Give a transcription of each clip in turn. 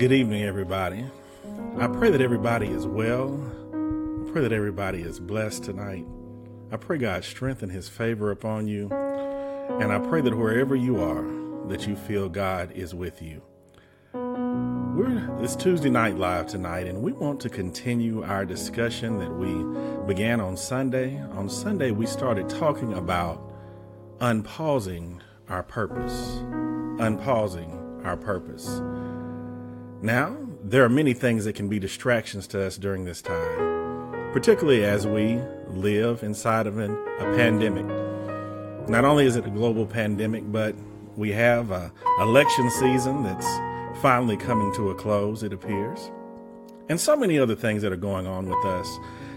Good evening, everybody. I pray that everybody is well. I pray that everybody is blessed tonight. I pray God strengthen his favor upon you. And I pray that wherever you are, that you feel God is with you. We're it's Tuesday night live tonight, and we want to continue our discussion that we began on Sunday. On Sunday, we started talking about unpausing our purpose. Unpausing our purpose. Now, there are many things that can be distractions to us during this time, particularly as we live inside of an, a pandemic. Not only is it a global pandemic, but we have a election season that's finally coming to a close, it appears. And so many other things that are going on with us,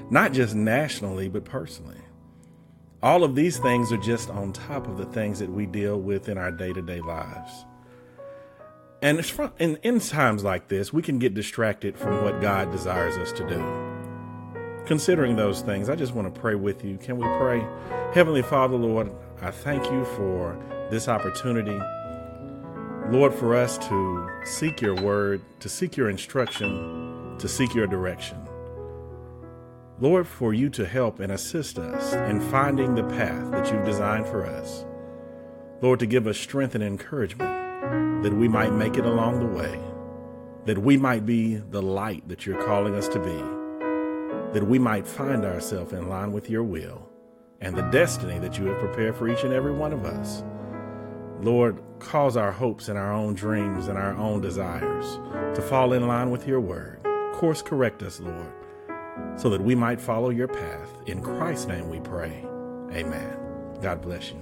not just nationally, but personally. All of these things are just on top of the things that we deal with in our day to day lives. And in, in times like this, we can get distracted from what God desires us to do. Considering those things, I just want to pray with you. Can we pray? Heavenly Father, Lord, I thank you for this opportunity. Lord, for us to seek your word, to seek your instruction, to seek your direction. Lord, for you to help and assist us in finding the path that you've designed for us. Lord, to give us strength and encouragement that we might make it along the way, that we might be the light that you're calling us to be, that we might find ourselves in line with your will and the destiny that you have prepared for each and every one of us. Lord, cause our hopes and our own dreams and our own desires to fall in line with your word. Course correct us, Lord, so that we might follow your path. In Christ's name we pray. Amen. God bless you.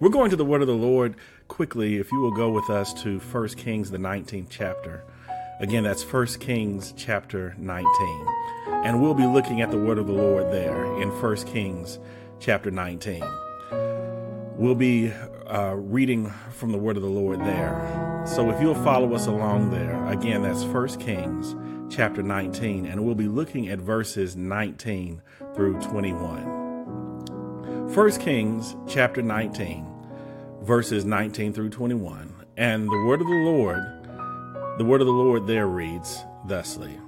We're going to the word of the Lord quickly. If you will go with us to 1 Kings, the 19th chapter. Again, that's 1 Kings chapter 19. And we'll be looking at the word of the Lord there in 1 Kings chapter 19. We'll be uh, reading from the word of the Lord there. So if you'll follow us along there, again, that's 1 Kings chapter 19, and we'll be looking at verses 19 through 21. 1 Kings chapter 19, verses 19 through 21. And the word of the Lord, the word of the Lord there reads thusly.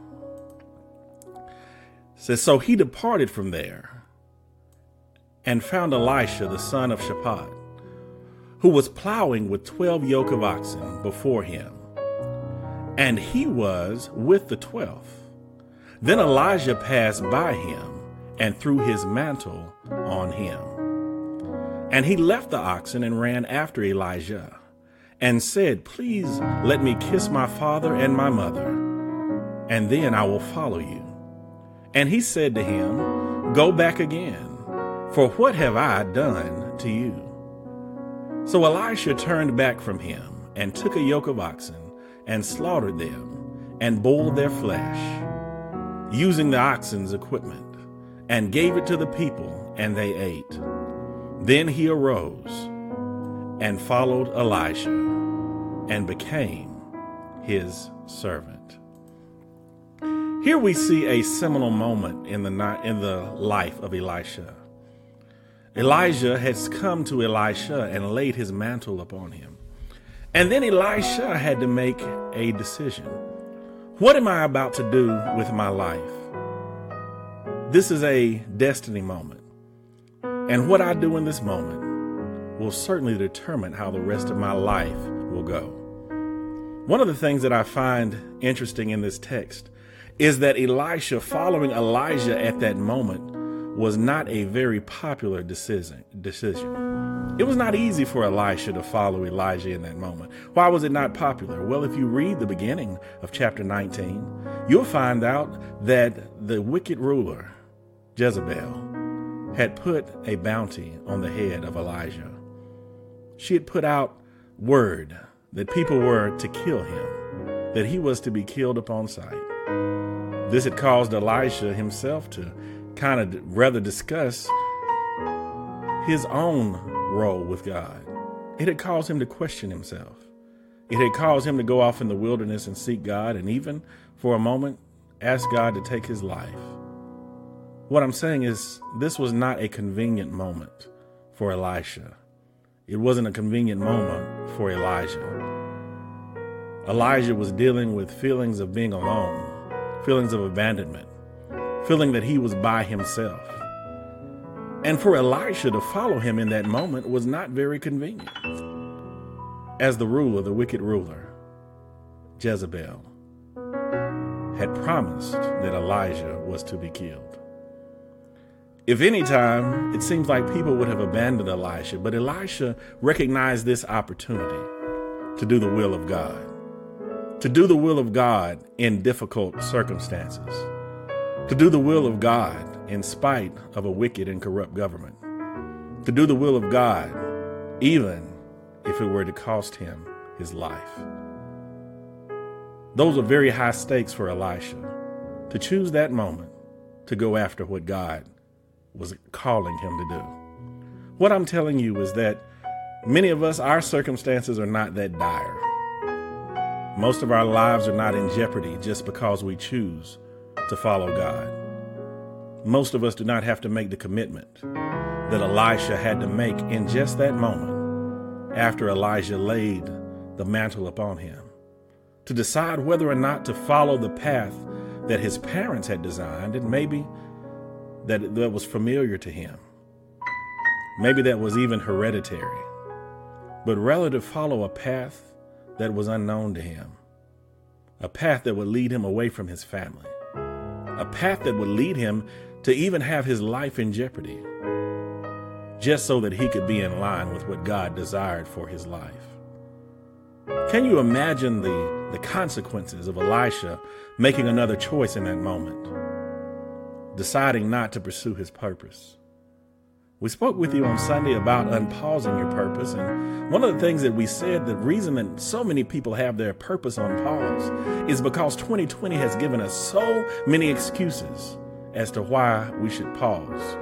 Says, So he departed from there and found Elisha the son of Shaphat, who was plowing with twelve yoke of oxen before him. And he was with the twelfth. Then Elijah passed by him and threw his mantle on him. And he left the oxen and ran after Elijah and said, Please let me kiss my father and my mother, and then I will follow you. And he said to him, Go back again, for what have I done to you? So Elisha turned back from him and took a yoke of oxen and slaughtered them and boiled their flesh, using the oxen's equipment, and gave it to the people, and they ate. Then he arose and followed Elijah and became his servant. Here we see a seminal moment in the, in the life of Elisha. Elijah has come to Elisha and laid his mantle upon him. And then Elisha had to make a decision. What am I about to do with my life? This is a destiny moment. And what I do in this moment will certainly determine how the rest of my life will go. One of the things that I find interesting in this text is that Elisha following Elijah at that moment was not a very popular decision. decision. It was not easy for Elisha to follow Elijah in that moment. Why was it not popular? Well, if you read the beginning of chapter 19, you'll find out that the wicked ruler, Jezebel, had put a bounty on the head of Elijah. She had put out word that people were to kill him, that he was to be killed upon sight. This had caused Elisha himself to kind of rather discuss his own role with God. It had caused him to question himself. It had caused him to go off in the wilderness and seek God and even for a moment ask God to take his life. What I'm saying is, this was not a convenient moment for Elisha. It wasn't a convenient moment for Elijah. Elijah was dealing with feelings of being alone, feelings of abandonment, feeling that he was by himself. And for Elisha to follow him in that moment was not very convenient. As the ruler, the wicked ruler, Jezebel, had promised that Elijah was to be killed. If any time, it seems like people would have abandoned Elisha, but Elisha recognized this opportunity to do the will of God, to do the will of God in difficult circumstances, to do the will of God in spite of a wicked and corrupt government, to do the will of God even if it were to cost him his life. Those are very high stakes for Elisha to choose that moment to go after what God was calling him to do. What I'm telling you is that many of us, our circumstances are not that dire. Most of our lives are not in jeopardy just because we choose to follow God. Most of us do not have to make the commitment that Elisha had to make in just that moment after Elijah laid the mantle upon him to decide whether or not to follow the path that his parents had designed and maybe that, that was familiar to him. Maybe that was even hereditary, but rather to follow a path that was unknown to him, a path that would lead him away from his family, a path that would lead him to even have his life in jeopardy, just so that he could be in line with what God desired for his life. Can you imagine the, the consequences of Elisha making another choice in that moment? Deciding not to pursue his purpose. We spoke with you on Sunday about unpausing your purpose. And one of the things that we said, the reason that so many people have their purpose on pause is because 2020 has given us so many excuses as to why we should pause.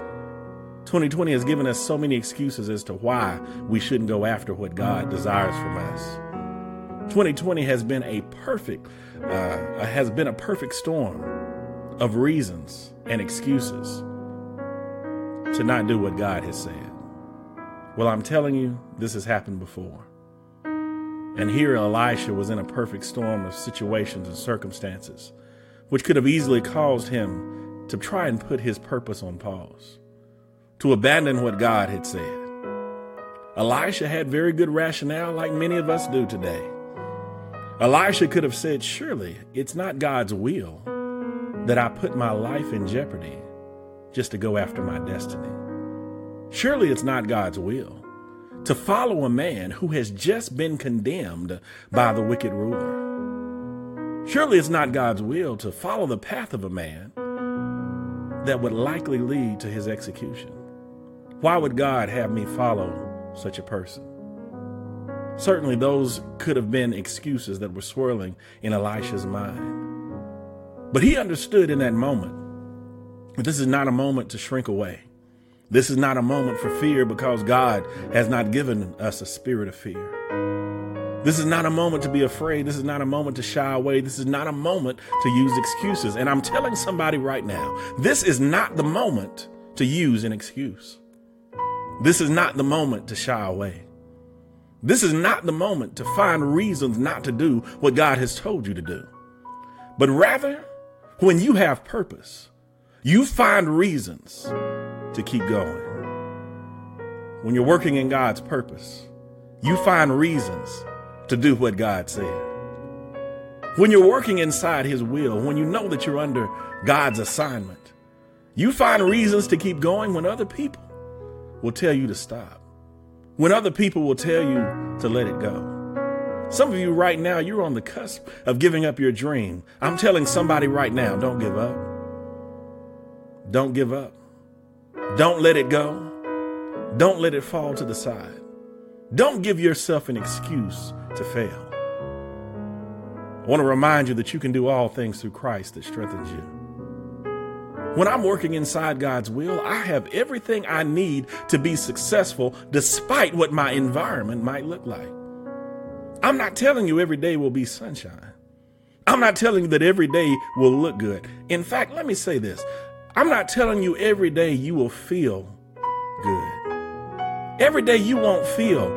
2020 has given us so many excuses as to why we shouldn't go after what God desires from us. 2020 has been a perfect, uh, has been a perfect storm of reasons and excuses to not do what God has said. Well, I'm telling you, this has happened before. And here Elisha was in a perfect storm of situations and circumstances, which could have easily caused him to try and put his purpose on pause, to abandon what God had said. Elisha had very good rationale, like many of us do today. Elisha could have said, Surely it's not God's will that I put my life in jeopardy just to go after my destiny. Surely it's not God's will to follow a man who has just been condemned by the wicked ruler. Surely it's not God's will to follow the path of a man that would likely lead to his execution. Why would God have me follow such a person? Certainly, those could have been excuses that were swirling in Elisha's mind. But he understood in that moment that this is not a moment to shrink away. This is not a moment for fear because God has not given us a spirit of fear. This is not a moment to be afraid. This is not a moment to shy away. This is not a moment to use excuses. And I'm telling somebody right now, this is not the moment to use an excuse. This is not the moment to shy away. This is not the moment to find reasons not to do what God has told you to do, but rather when you have purpose, you find reasons to keep going. When you're working in God's purpose, you find reasons to do what God said. When you're working inside His will, when you know that you're under God's assignment, you find reasons to keep going when other people will tell you to stop, when other people will tell you to let it go. Some of you right now, you're on the cusp of giving up your dream. I'm telling somebody right now, don't give up. Don't give up. Don't let it go. Don't let it fall to the side. Don't give yourself an excuse to fail. I want to remind you that you can do all things through Christ that strengthens you. When I'm working inside God's will, I have everything I need to be successful despite what my environment might look like. I'm not telling you every day will be sunshine. I'm not telling you that every day will look good. In fact, let me say this I'm not telling you every day you will feel good. Every day you won't feel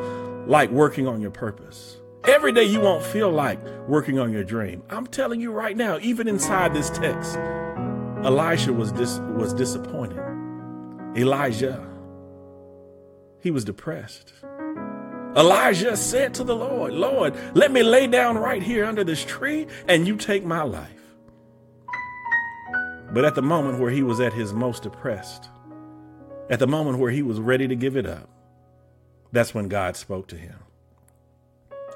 like working on your purpose. Every day you won't feel like working on your dream. I'm telling you right now, even inside this text, Elisha was dis- was disappointed. Elijah, he was depressed. Elijah said to the Lord, Lord, let me lay down right here under this tree and you take my life. But at the moment where he was at his most depressed, at the moment where he was ready to give it up, that's when God spoke to him.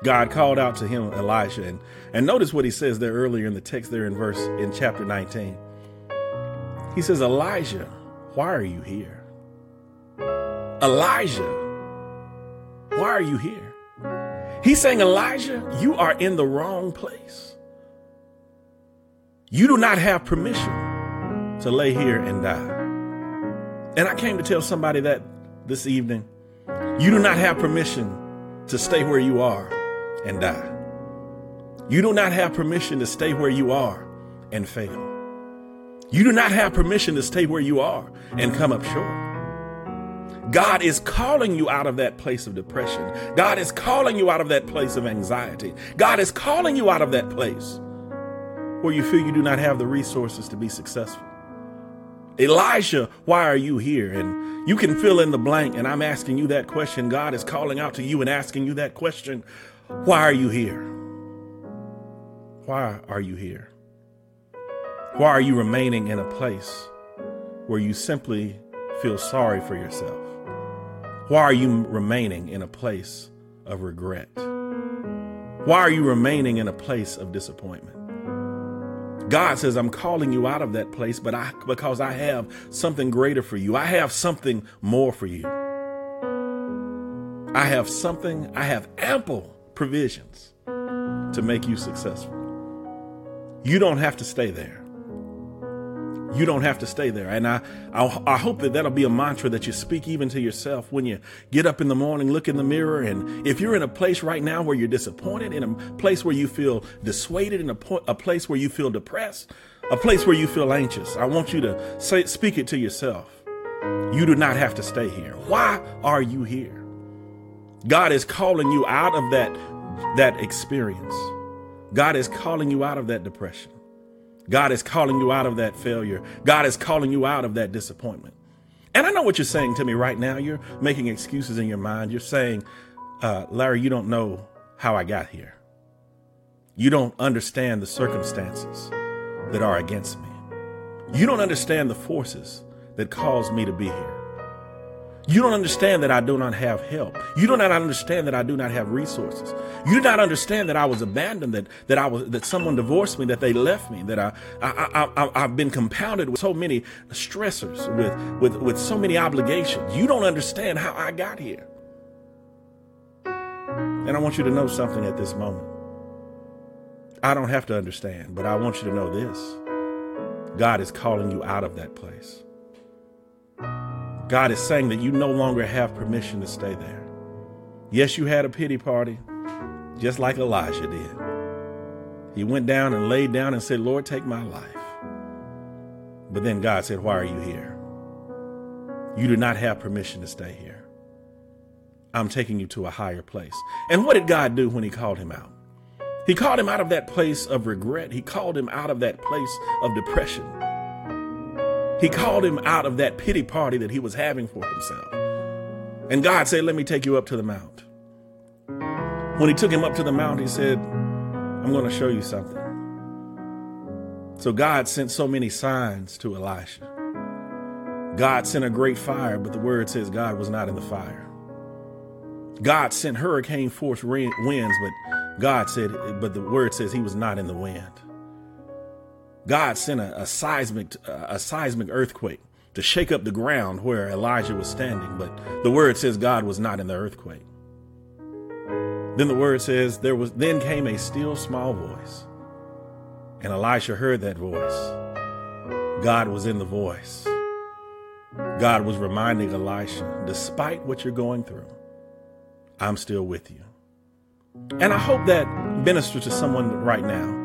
God called out to him, Elijah, and, and notice what he says there earlier in the text there in verse in chapter 19. He says, Elijah, why are you here? Elijah, why are you here? He's saying, Elijah, you are in the wrong place. You do not have permission to lay here and die. And I came to tell somebody that this evening. You do not have permission to stay where you are and die. You do not have permission to stay where you are and fail. You do not have permission to stay where you are and come up short. God is calling you out of that place of depression. God is calling you out of that place of anxiety. God is calling you out of that place where you feel you do not have the resources to be successful. Elijah, why are you here? And you can fill in the blank. And I'm asking you that question. God is calling out to you and asking you that question. Why are you here? Why are you here? Why are you remaining in a place where you simply feel sorry for yourself? Why are you remaining in a place of regret? Why are you remaining in a place of disappointment? God says, I'm calling you out of that place, but I, because I have something greater for you. I have something more for you. I have something, I have ample provisions to make you successful. You don't have to stay there. You don't have to stay there. And I, I, I, hope that that'll be a mantra that you speak even to yourself when you get up in the morning, look in the mirror. And if you're in a place right now where you're disappointed, in a place where you feel dissuaded, in a, po- a place where you feel depressed, a place where you feel anxious, I want you to say, speak it to yourself. You do not have to stay here. Why are you here? God is calling you out of that, that experience. God is calling you out of that depression. God is calling you out of that failure. God is calling you out of that disappointment. And I know what you're saying to me right now. You're making excuses in your mind. You're saying, uh, Larry, you don't know how I got here. You don't understand the circumstances that are against me. You don't understand the forces that caused me to be here. You don't understand that I do not have help. You do not understand that I do not have resources. You do not understand that I was abandoned, that, that I was, that someone divorced me, that they left me, that I, I, I, I, have been compounded with so many stressors, with, with, with so many obligations. You don't understand how I got here. And I want you to know something at this moment. I don't have to understand, but I want you to know this. God is calling you out of that place. God is saying that you no longer have permission to stay there. Yes, you had a pity party, just like Elijah did. He went down and laid down and said, Lord, take my life. But then God said, Why are you here? You do not have permission to stay here. I'm taking you to a higher place. And what did God do when He called him out? He called him out of that place of regret. He called him out of that place of depression. He called him out of that pity party that he was having for himself. And God said, Let me take you up to the mount. When he took him up to the mount, he said, I'm going to show you something. So God sent so many signs to Elisha. God sent a great fire, but the word says God was not in the fire. God sent hurricane force winds, but God said, but the word says he was not in the wind. God sent a, a seismic a seismic earthquake to shake up the ground where Elijah was standing, but the word says God was not in the earthquake. Then the word says there was then came a still small voice. And Elisha heard that voice. God was in the voice. God was reminding Elisha, despite what you're going through, I'm still with you. And I hope that ministers to someone right now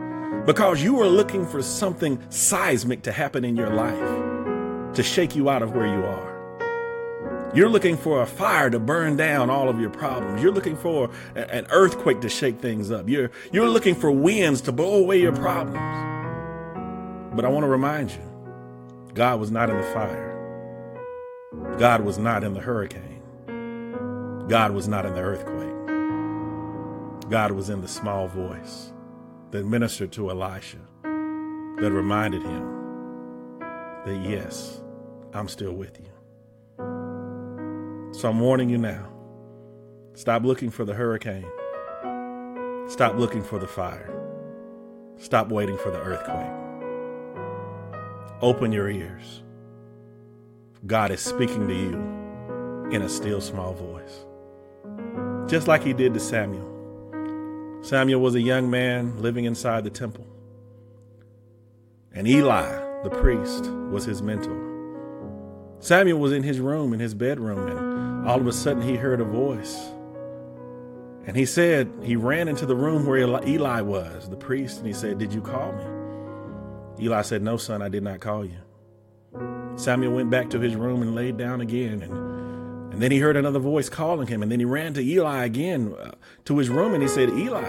because you are looking for something seismic to happen in your life to shake you out of where you are. You're looking for a fire to burn down all of your problems. You're looking for an earthquake to shake things up. You're, you're looking for winds to blow away your problems. But I want to remind you God was not in the fire, God was not in the hurricane, God was not in the earthquake. God was in the small voice that ministered to Elisha, that reminded him that, yes, I'm still with you. So I'm warning you now stop looking for the hurricane, stop looking for the fire, stop waiting for the earthquake. Open your ears. God is speaking to you in a still small voice, just like he did to Samuel. Samuel was a young man living inside the temple. And Eli, the priest, was his mentor. Samuel was in his room, in his bedroom, and all of a sudden he heard a voice. And he said, he ran into the room where Eli was, the priest, and he said, Did you call me? Eli said, No, son, I did not call you. Samuel went back to his room and laid down again. And, and then he heard another voice calling him. And then he ran to Eli again uh, to his room and he said, Eli,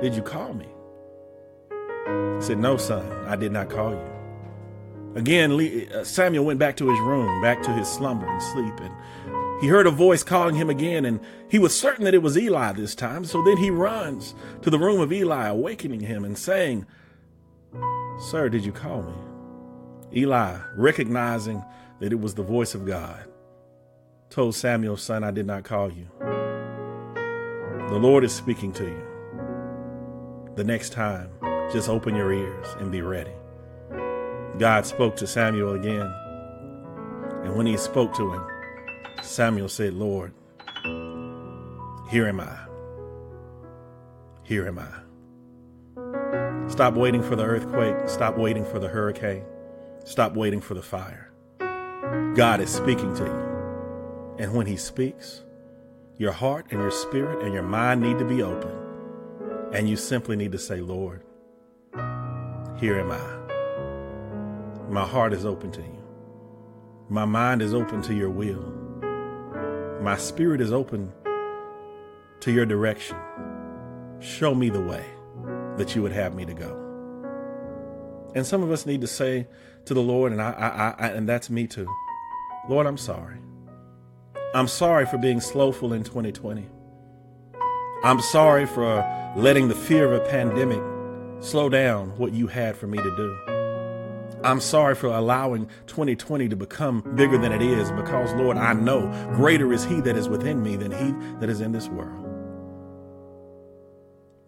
did you call me? He said, No, son, I did not call you. Again, uh, Samuel went back to his room, back to his slumber and sleep, and he heard a voice calling him again, and he was certain that it was Eli this time. So then he runs to the room of Eli, awakening him and saying, Sir, did you call me? Eli, recognizing that it was the voice of God, told Samuel, Son, I did not call you. The Lord is speaking to you. The next time, just open your ears and be ready. God spoke to Samuel again. And when he spoke to him, Samuel said, Lord, here am I. Here am I. Stop waiting for the earthquake. Stop waiting for the hurricane. Stop waiting for the fire. God is speaking to you. And when he speaks, your heart and your spirit and your mind need to be open. And you simply need to say, Lord, here am I. My heart is open to you. My mind is open to your will. My spirit is open to your direction. Show me the way that you would have me to go. And some of us need to say to the Lord, and I, I, I, and that's me too. Lord, I'm sorry. I'm sorry for being slowful in 2020. I'm sorry for letting the fear of a pandemic slow down what you had for me to do. I'm sorry for allowing 2020 to become bigger than it is because, Lord, I know greater is He that is within me than He that is in this world.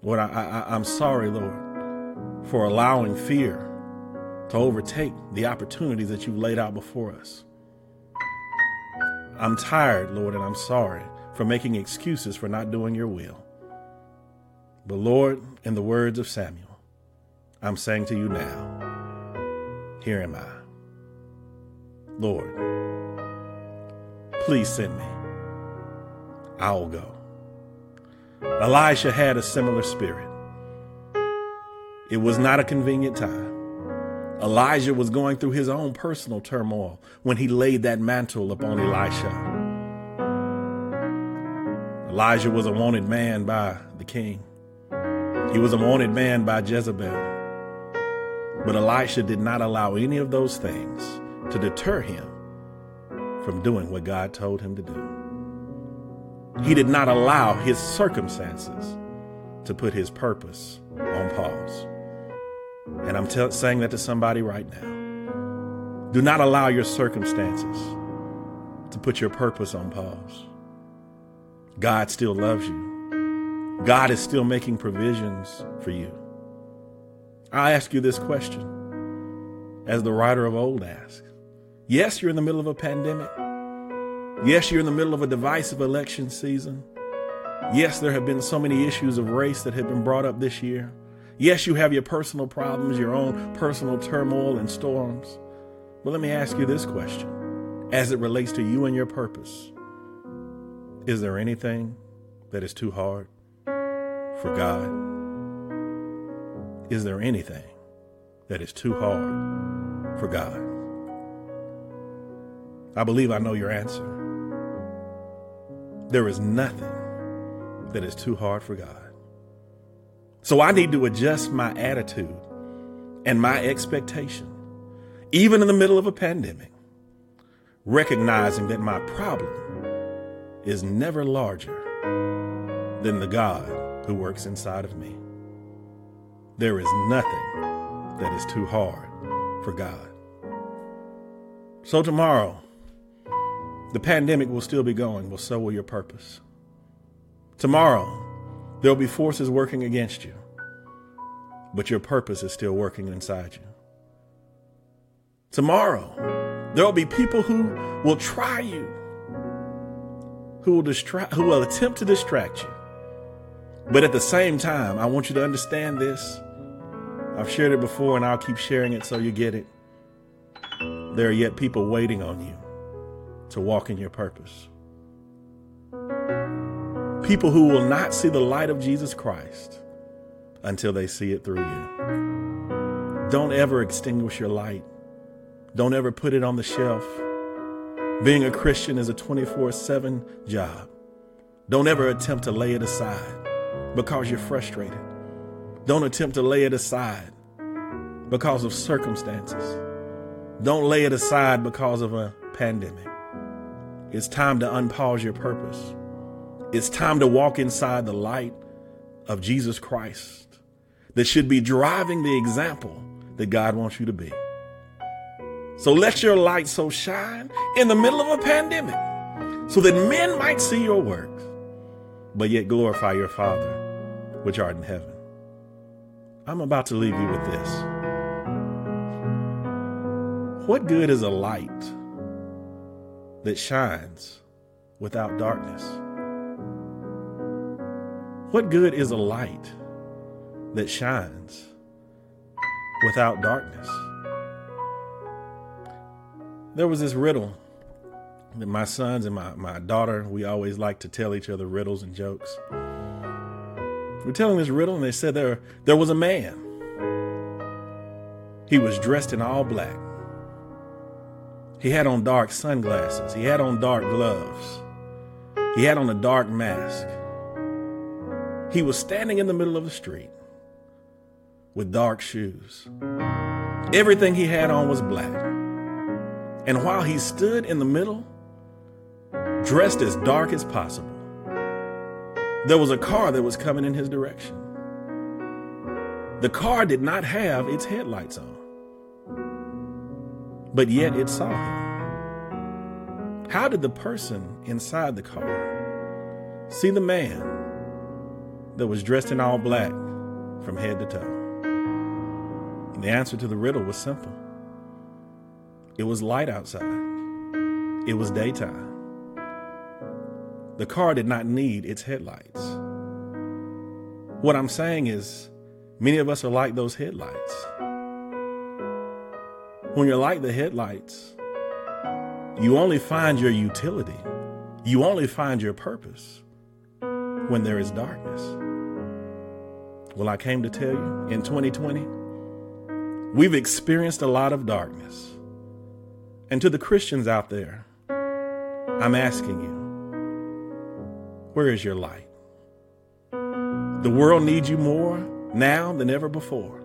Lord, I, I, I'm sorry, Lord, for allowing fear to overtake the opportunities that you've laid out before us. I'm tired, Lord, and I'm sorry for making excuses for not doing your will. But, Lord, in the words of Samuel, I'm saying to you now, here am I. Lord, please send me. I'll go. Elisha had a similar spirit. It was not a convenient time. Elijah was going through his own personal turmoil when he laid that mantle upon Elisha. Elijah was a wanted man by the king. He was a wanted man by Jezebel. But Elisha did not allow any of those things to deter him from doing what God told him to do. He did not allow his circumstances to put his purpose on pause. And I'm t- saying that to somebody right now. Do not allow your circumstances to put your purpose on pause. God still loves you. God is still making provisions for you. I ask you this question, as the writer of old asked. Yes, you're in the middle of a pandemic. Yes, you're in the middle of a divisive election season. Yes, there have been so many issues of race that have been brought up this year. Yes, you have your personal problems, your own personal turmoil and storms. But let me ask you this question as it relates to you and your purpose Is there anything that is too hard for God? Is there anything that is too hard for God? I believe I know your answer. There is nothing that is too hard for God. So I need to adjust my attitude and my expectation, even in the middle of a pandemic, recognizing that my problem is never larger than the God who works inside of me. There is nothing that is too hard for God. So, tomorrow, the pandemic will still be going, well, so will your purpose. Tomorrow, there'll be forces working against you, but your purpose is still working inside you. Tomorrow, there'll be people who will try you, who will distract, who will attempt to distract you. But at the same time, I want you to understand this. I've shared it before and I'll keep sharing it so you get it. There are yet people waiting on you to walk in your purpose. People who will not see the light of Jesus Christ until they see it through you. Don't ever extinguish your light. Don't ever put it on the shelf. Being a Christian is a 24 7 job. Don't ever attempt to lay it aside because you're frustrated. Don't attempt to lay it aside because of circumstances. Don't lay it aside because of a pandemic. It's time to unpause your purpose. It's time to walk inside the light of Jesus Christ that should be driving the example that God wants you to be. So let your light so shine in the middle of a pandemic so that men might see your works, but yet glorify your Father which art in heaven. I'm about to leave you with this. What good is a light that shines without darkness? What good is a light that shines without darkness? There was this riddle that my sons and my, my daughter, we always like to tell each other riddles and jokes. We're telling this riddle, and they said there, there was a man. He was dressed in all black. He had on dark sunglasses. He had on dark gloves. He had on a dark mask. He was standing in the middle of the street with dark shoes. Everything he had on was black. And while he stood in the middle, dressed as dark as possible, there was a car that was coming in his direction. The car did not have its headlights on but yet it saw him. How did the person inside the car see the man that was dressed in all black from head to toe? And the answer to the riddle was simple it was light outside, it was daytime. The car did not need its headlights. What I'm saying is, many of us are like those headlights. When you're like the headlights, you only find your utility, you only find your purpose when there is darkness. Well, I came to tell you in 2020, we've experienced a lot of darkness. And to the Christians out there, I'm asking you, where is your light? The world needs you more now than ever before.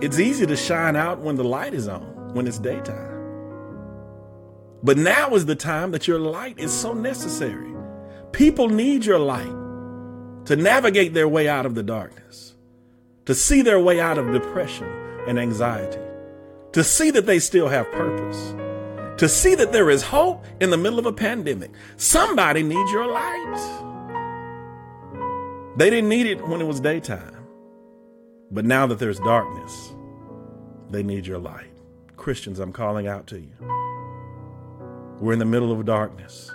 It's easy to shine out when the light is on, when it's daytime. But now is the time that your light is so necessary. People need your light to navigate their way out of the darkness, to see their way out of depression and anxiety, to see that they still have purpose, to see that there is hope in the middle of a pandemic. Somebody needs your light. They didn't need it when it was daytime. But now that there's darkness, they need your light. Christians, I'm calling out to you. We're in the middle of darkness.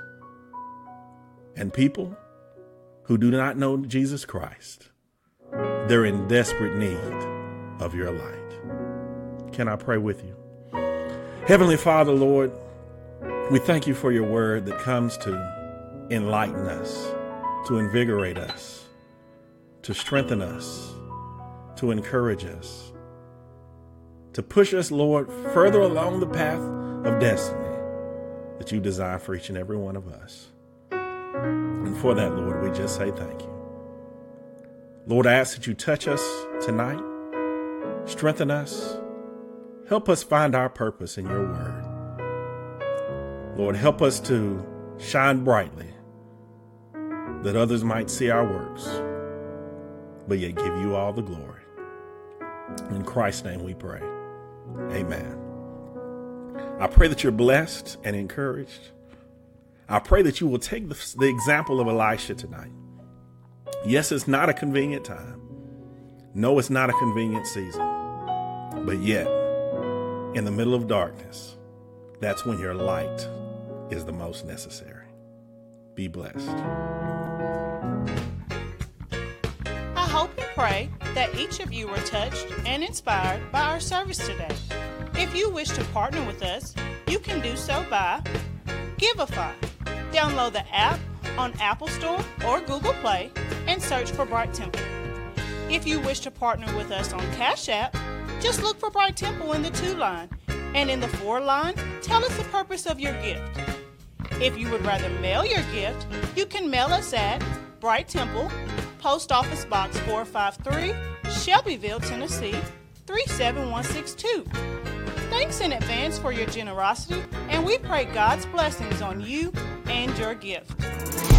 And people who do not know Jesus Christ, they're in desperate need of your light. Can I pray with you? Heavenly Father, Lord, we thank you for your word that comes to enlighten us, to invigorate us, to strengthen us to encourage us, to push us, Lord, further along the path of destiny that you design for each and every one of us. And for that, Lord, we just say thank you. Lord, I ask that you touch us tonight, strengthen us, help us find our purpose in your word. Lord, help us to shine brightly that others might see our works, but yet give you all the glory. In Christ's name we pray. Amen. I pray that you're blessed and encouraged. I pray that you will take the, the example of Elisha tonight. Yes, it's not a convenient time. No, it's not a convenient season. But yet, in the middle of darkness, that's when your light is the most necessary. Be blessed. I hope and pray that each of you were touched and inspired by our service today. If you wish to partner with us, you can do so by Givelify. Download the app on Apple Store or Google Play and search for Bright Temple. If you wish to partner with us on Cash App, just look for Bright Temple in the to line, and in the for line, tell us the purpose of your gift. If you would rather mail your gift, you can mail us at Bright Temple, Post Office Box 453, Shelbyville, Tennessee 37162. Thanks in advance for your generosity, and we pray God's blessings on you and your gift.